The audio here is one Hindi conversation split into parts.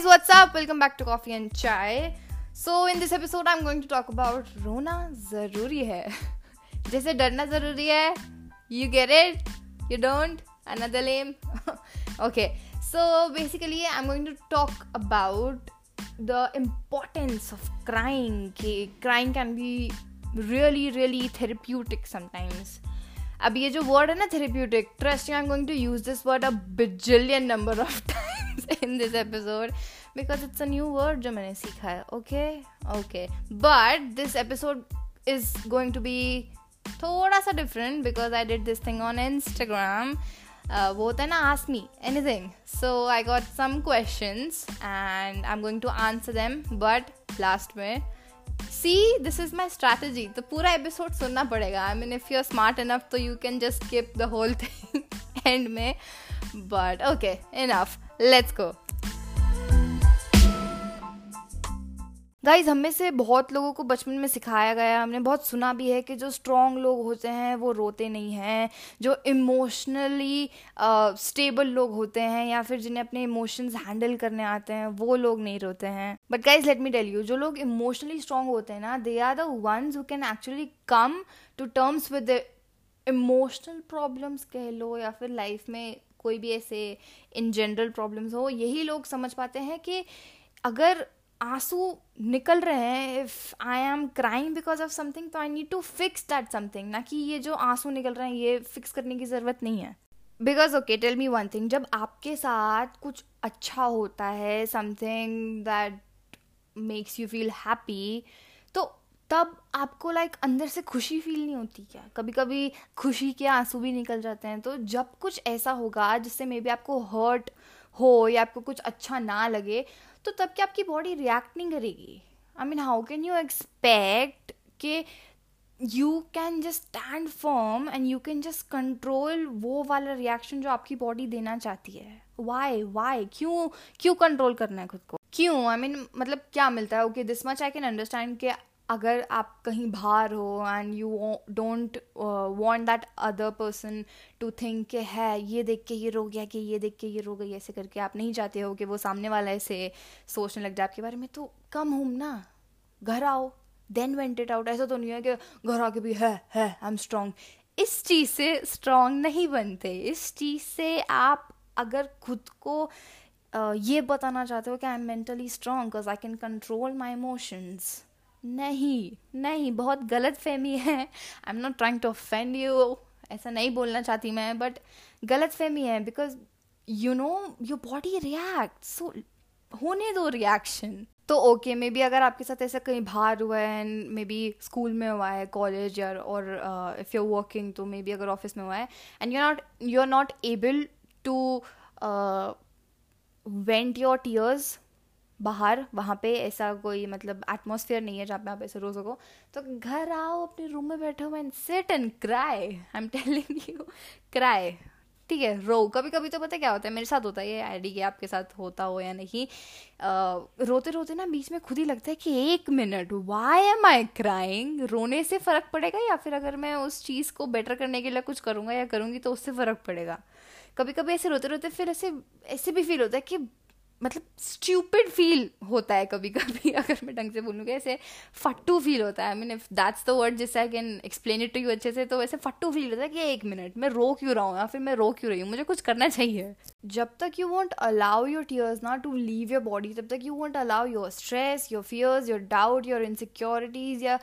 guys, what's up? Welcome back to Coffee and Chai. So in this episode, I'm going to talk about रोना जरूरी है जैसे डरना जरूरी है You get it? You don't? Another lame? okay. So basically, I'm going to talk about the importance of crying. Okay, crying can be really, really therapeutic sometimes. अब ये जो वर्ड है ना therapeutic trust you I am going to use this word a bazillion number of times in this episode because it's a new word जो मैंने सीखा है okay okay but this episode is going to be थोड़ा सा different because I did this thing on Instagram वो होता है ना ask me anything so I got some question and I am going to answer them but last में see this is my strategy तो पूरा एपिसोड सुनना पड़ेगा. I mean if you are smart enough तो you can just skip the whole thing and में but okay enough let's go guys हमें से बहुत लोगों को बचपन में सिखाया गया हमने बहुत सुना भी है कि जो स्ट्रॉन्ग लोग होते हैं वो रोते नहीं हैं जो इमोशनली स्टेबल uh, लोग होते हैं या फिर जिन्हें अपने इमोशंस हैंडल करने आते हैं वो लोग नहीं रोते हैं। But guys let me tell you जो लोग इमोशनली स्ट्रॉन्ग होते हैं ना they are the ones who can actually come to terms with emotional problems कह लो या फिर लाइफ में कोई भी ऐसे इन जनरल प्रॉब्लम्स हो, यही लोग समझ पाते हैं कि अगर आँसू निकल रहे हैं if I am crying because of something तो I need to fix that something ना कि ये जो आँसू निकल रहे हैं, ये फिक्स करने की ज़रूरत नहीं है। Because okay tell me one thing जब आपके साथ कुछ अच्छा होता है something that makes you feel happy तब आपको लाइक अंदर से खुशी फील नहीं होती क्या? कभी कभी खुशी के आँसू भी निकल जाते हैं। तो जब कुछ ऐसा होगा जिससे मे बी आपको हर्ट हो या आपको कुछ अच्छा ना लगे तो तब क्या आपकी बॉडी रिएक्ट नहीं करेगी? I mean how can you expect कि you can just stand form and you can just control वो वाला रिएक्शन जो आपकी बॉडी देना चाहती है? वाई वाई क्यों? क्यों कंट्रोल करना है खुद को? क्यों? आई I मीन mean, मतलब क्या मिलता है? Okay this much I can understand कि अगर आप कहीं बाहर हो and you don't want that other person to think के है ये देख के ये रो गया कि ये देख के ये रो गई ऐसे करके आप नहीं चाहते हो कि वो सामने वाला ऐसे सोचने लग जाए आपके बारे में तो कम हूँ ना। घर आओ देन वेंट इट आउट ऐसा तो नहीं है कि घर आके भी है है आई एम स्ट्रांग इस चीज़ से स्ट्रांग नहीं बनते। इस चीज़ से आप अगर खुद को uh, ये बताना चाहते हो कि I am mentally strong because I can control my emotions नहीं नहीं, बहुत गलत फहमी है। I am not trying to offend you ऐसा नहीं बोलना चाहती मैं बट गलत फहमी है because you know your body react so होने दो रिएक्शन तो ओके मे बी अगर आपके साथ ऐसा कहीं बाहर हुआ है एंड मे बी स्कूल में हुआ है कॉलेज या और इफ़ यू वर्किंग तो मे बी अगर ऑफ़िस में हुआ है and you not you are not able to vent your tears बाहर वहाँ पे ऐसा कोई मतलब एटमोसफियर नहीं है जहाँ पे आप ऐसे रो सको। तो घर आओ अपने रूम में बैठो and sit and cry I am telling you cry ठीक है रो। कभी कभी तो पता क्या होता है? मेरे साथ होता है ये आईडी के आपके साथ होता हो या नहीं। आ, रोते रोते ना बीच में खुद ही लगता है कि एक minute why am I crying रोने से फ़र्क पड़ेगा या फिर अगर मैं उस चीज़ को बेटर करने के लिए कुछ करूँगा या करूँगी तो उससे फ़र्क पड़ेगा? कभी कभी ऐसे रोते रोते फिर ऐसे ऐसे भी फील होता है कि मतलब स्ट्यूपिड फील होता है कभी कभी अगर मैं ढंग से बोलूँ। ऐसे फट्टू फील होता है। I mean if that's the word जिससे I can explain it to you अच्छे से तो वैसे फट्टू फील होता है कि एक मिनट मैं रो क्यों रहा हूँ? या फिर मैं रो क्यों रही हूँ? मुझे कुछ करना चाहिए। जब तक you won't allow your tears not to leave your body तब तक you won't allow your stress your fears your doubt your insecurities या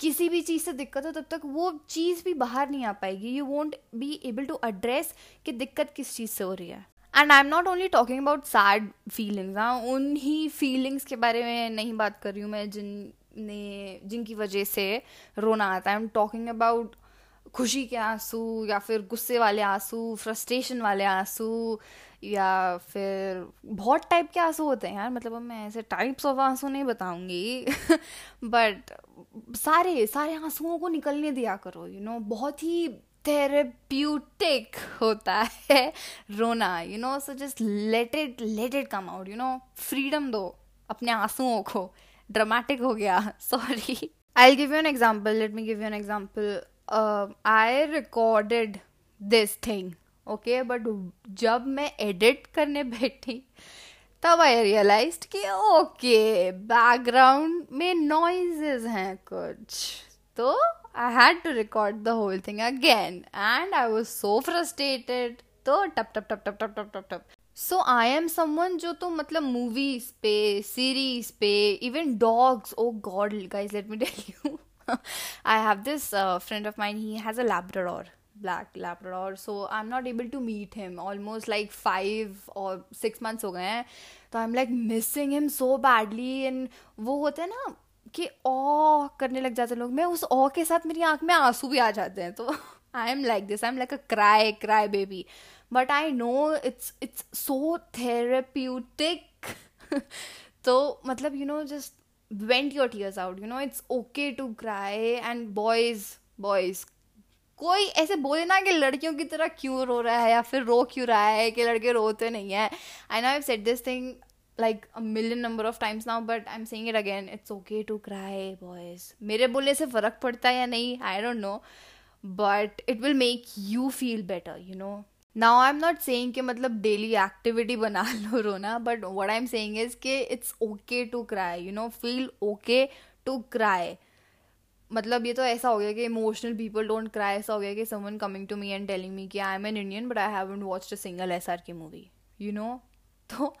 किसी भी चीज़ से दिक्कत हो, तब तक वो चीज़ भी बाहर नहीं आ पाएगी। You won't be able to address कि दिक्कत किस चीज़ से हो रही है। And I am not only talking about sad feelings हाँ उन ही फीलिंग्स के बारे में नहीं बात कर रही हूँ मैं जिन ने जिनकी वजह से रोना आता है। एम टॉकिंग अबाउट खुशी के आँसू या फिर गुस्से वाले आँसू फ्रस्ट्रेशन वाले आँसू या फिर बहुत टाइप के आँसू होते हैं यार। मतलब अब मैं ऐसे टाइप्स ऑफ़ आँसू नहीं बताऊँगी। बट सारे सारे आंसुओं को निकलने दिया करो यू you नो know, बहुत ही थेरेप्यूटिक होता है रोना you know so just let it let it come out you know freedom दो, अपने आंसुओं को। ड्रामेटिक हो गया sorry I give you an example let me give you an example I recorded this thing okay but जब मैं एडिट करने बैठी, तब आई रियलाइज़ कि ओके बैकग्राउंड में नॉइजेस हैं कुछ। तो I had to record the whole thing again and I was so frustrated तो टप टप टप टप टप टप टप टप सो आई एम समवन जो तो मतलब मूवीज पे सीरीज पे even dogs oh god guys let me tell you I have this friend of mine he has a labrador black labrador so i'm not able to meet him almost like five or six months हो गए हैं तो I am like missing him so badly and वो होते हैं ना कि ओ करने लग जाते लोग। मैं उस ओ के साथ मेरी आँख में आँसू भी आ जाते हैं तो I am like this I am like a cry cry baby but I know it's it's so therapeutic तो मतलब you know just vent your tears out you know it's okay to cry and boys boys कोई ऐसे बोले ना कि लड़कियों की तरह क्यों रो रहा है या फिर रो क्यों रहा है, कि लड़के रोते नहीं है। I know said this thing like a million number of times now but I am saying it again it's okay to cry boys मेरे बोलने से फ़र्क पड़ता है या नहीं? I don't know but it will make you feel better you know now I am not saying कि मतलब डेली एक्टिविटी बना लो रोना but what I am saying is कि it's okay to cry you know feel okay to cry मतलब ये तो ऐसा हो गया कि इमोशनल पीपल डोंट क्राई ऐसा हो गया कि someone coming to me and telling me कि I am an Indian but I haven't watched a single S R K movie you know तो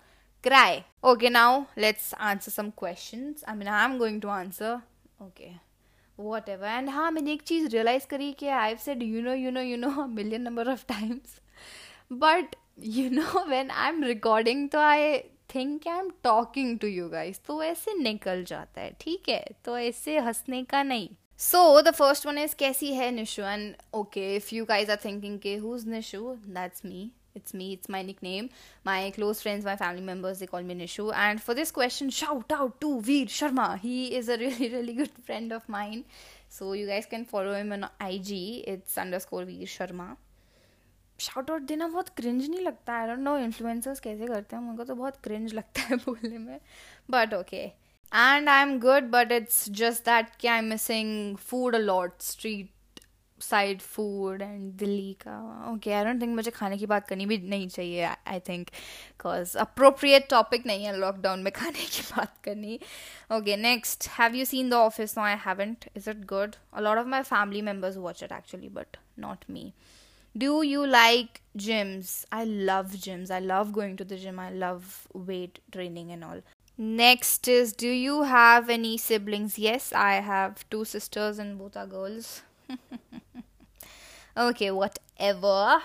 cry. Okay, now let's answer some questions. I mean, I'm going to answer. Okay. Whatever. And and हाँ मैंने एक चीज़ रियलाइज़ करी कि I have said you know you know you know million number of times but you know when I am recording तो I think I am talking to you guys तो ऐसे निकल जाता है ठीक है तो ऐसे हंसने का नहीं so the first one is कैसी है Nishu and okay if you guys are thinking के who is Nishu that's me it's me it's my nickname my close friends my family members they call me nishu and for this question shout out to veer sharma he is a really really good friend of mine so you guys can follow him on ig it's underscore veer sharma shout out देना बहुत क्रिंज नहीं लगता आई डोंट नो इन्फ्लुएंसर्स कैसे करते हैं मुझको तो बहुत क्रिंज लगता है बोलने में but okay and I am good but it's just that कि I am missing food a lot street side food and Delhi का। ओके आई डोंट थिंक मुझे खाने की बात करनी भी नहीं चाहिए I think because appropriate topic नहीं है लॉकडाउन में खाने की बात करनी। Okay next have you seen the Office no I haven't is it good a lot of my family members watch it actually but not me do you like gyms? I love gyms. I love going to the gym. I love weight training and all. Next is, do you have any siblings? Yes, i have two sisters and both are girls. Okay whatever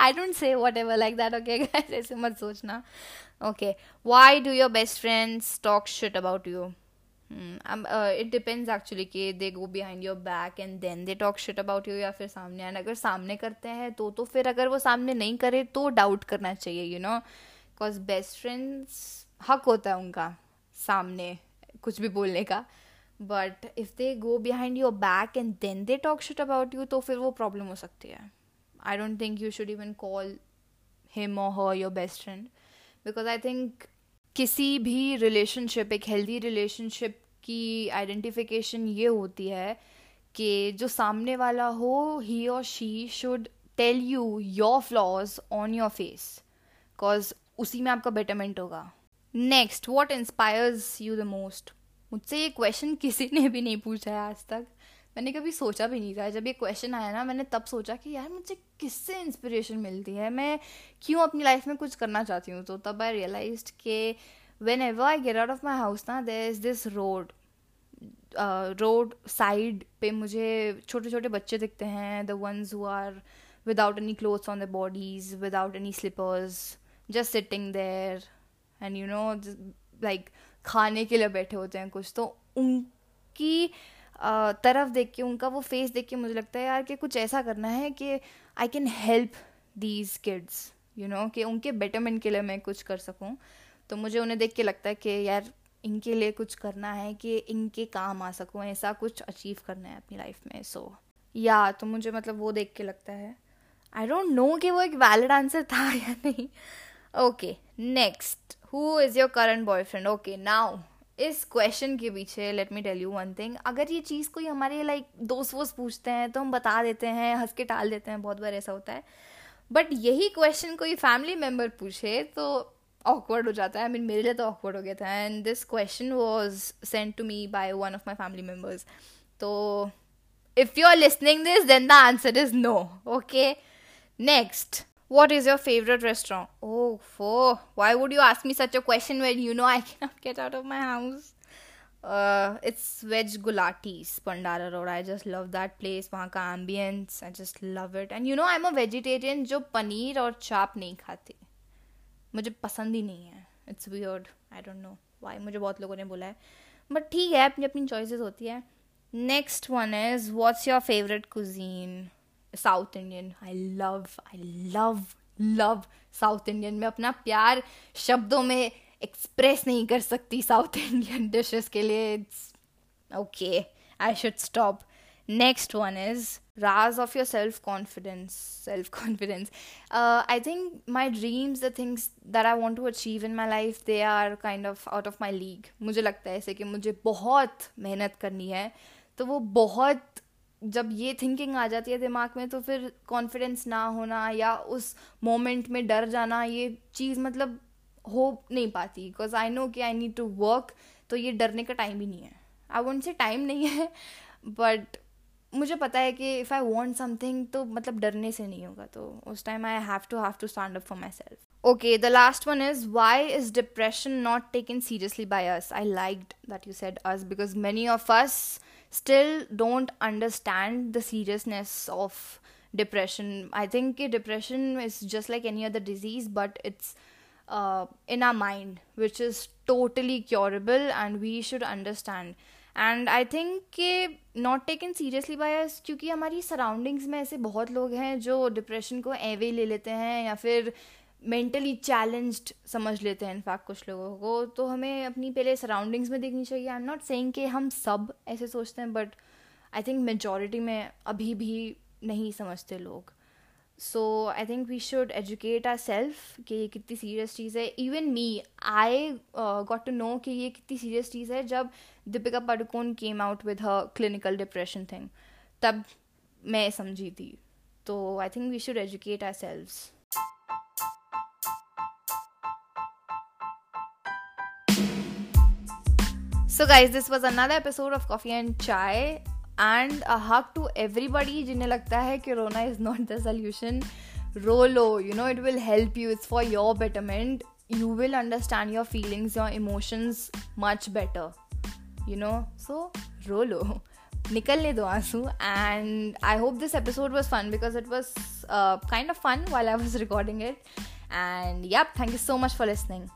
I don't say whatever like that okay guys ऐसे मत सोचना. Okay why do your best friends talk shit about you it depends actually कि they go behind your back and then they talk shit about you या फिर सामने एंड अगर सामने करते हैं तो तो फिर अगर वो सामने नहीं करे तो डाउट करना चाहिए you know because best friends हक होता है उनका, सामने, कुछ भी बोलने का. But if they go behind your back and then they talk shit about you तो फिर वो प्रॉब्लम हो सकती है। I don't think you should even call him और her your best friend because I think किसी भी रिलेशनशिप एक हेल्दी रिलेशनशिप की आइडेंटिफिकेशन ये होती है कि जो सामने वाला हो ही और she should tell you your flaws on your face because उसी में आपका बेटरमेंट होगा। Next what inspires you the most मुझसे ये क्वेश्चन किसी ने भी नहीं पूछा है आज तक। मैंने कभी सोचा भी नहीं था। जब ये क्वेश्चन आया ना, मैंने तब सोचा कि यार मुझे किससे इंस्पिरेशन मिलती है? मैं क्यों अपनी लाइफ में कुछ करना चाहती हूँ? तो तब आई रियलाइज़ के whenever I get out of my house ना there is this road road side पे मुझे छोटे छोटे बच्चे दिखते हैं the ones who are without any clothes on the bodies without any slippers just sitting there and you know like खाने के लिए बैठे होते हैं कुछ तो उनकी तरफ़ देख के उनका वो फेस देख के मुझे लगता है यार कि कुछ ऐसा करना है कि I can help these kids you know कि उनके बेटरमेंट के लिए मैं कुछ कर सकूँ। तो मुझे उन्हें देख के लगता है कि यार इनके लिए कुछ करना है कि इनके काम आ सकूँ ऐसा कुछ अचीव करना है अपनी लाइफ में सो so, या तो मुझे मतलब वो देख के लगता है। आई डोंट नो कि वो एक वैलिड आंसर था या नहीं। Okay next who is your current boyfriend okay now इस क्वेश्चन के पीछे let me tell you one thing अगर ये चीज़ कोई हमारे लाइक दोस्त वोस्त पूछते हैं तो हम बता देते हैं, हंस के टाल देते हैं, बहुत बार ऐसा होता है. बट यही क्वेश्चन कोई फैमिली मेंबर पूछे तो ऑकवर्ड हो जाता है. आई मीन मेरे लिए तो ऑकवर्ड हो गया था. And this question was send to me by one of my family members तो if you are listening this then the answer is no okay next What is your favorite restaurant? Oh, for why would you ask me such a question when you know I cannot get out of my house? Uh, it's Veg Gulatis, Pandara Road. I just love that place. वहाँ का ambience, I just love it. And you know I'm a vegetarian जो पनीर और चाप नहीं खाती मुझे पसंद ही नहीं है it's weird I don't know why मुझे बहुत लोगों ने बोला है बट ठीक है अपनी अपनी चॉइसेस होती है next one is what's your favourite cuisine South Indian. I love I love love South Indian. मैं अपना प्यार शब्दों में एक्सप्रेस नहीं कर सकती साउथ इंडियन डिशेस के लिए। It's okay I should stop next one is Raj of your self confidence self confidence I think my dreams the things that I want to achieve in my life they are kind of out of my league मुझे लगता है ऐसे कि मुझे बहुत मेहनत करनी है तो वो बहुत जब ये थिंकिंग आ जाती है दिमाग में तो फिर कॉन्फिडेंस ना होना या उस मोमेंट में डर जाना, ये चीज़ मतलब हो नहीं पाती। बिकॉज़ आई नो कि आई नीड टू वर्क तो ये डरने का टाइम ही नहीं है। आई वॉन्ट से टाइम नहीं है बट मुझे पता है कि इफ़ आई वॉन्ट समथिंग तो मतलब डरने से नहीं होगा। तो उस time I have to have to stand up for my self okay the last one is why is depression not taken seriously by us I like that you said us because many of us still don't understand the seriousness of depression. I think depression is just like any other disease, but it's uh, in our mind, which is totally curable, and we should understand. And I think कि नॉट टेकन सीरियसली बाय क्योंकि हमारी सराउंडिंग्स में ऐसे बहुत लोग हैं जो डिप्रेशन को एवे ले लेते हैं या फिर मेंटली चैलेंज्ड समझ लेते हैं इनफैक्ट कुछ लोगों को। तो हमें अपनी पहले सराउंडिंग्स में देखनी चाहिए। आई एम नॉट सेइंग कि हम सब ऐसे सोचते हैं बट आई थिंक मेजोरिटी में अभी भी नहीं समझते लोग। So I think we should educate our self कि ये कितनी सीरियस चीज़ है। Even me I got to know कि ये कितनी सीरियस चीज़ है जब Deepika Padukone came out with clinical depression thing तब मैं समझी थी। तो I think we should educate our selves So, guys, this was another episode of Coffee and Chai. And a hug to everybody जिन्हें लगता है कि रोना is not the solution. Rolo, you know, it will help you. It's for your betterment. You will understand your feelings, your emotions much better. You know, so Rolo. निकलने दो आँसू and I hope this episode was fun because it was uh, kind of fun while I was recording it. And yep, thank you so much for listening.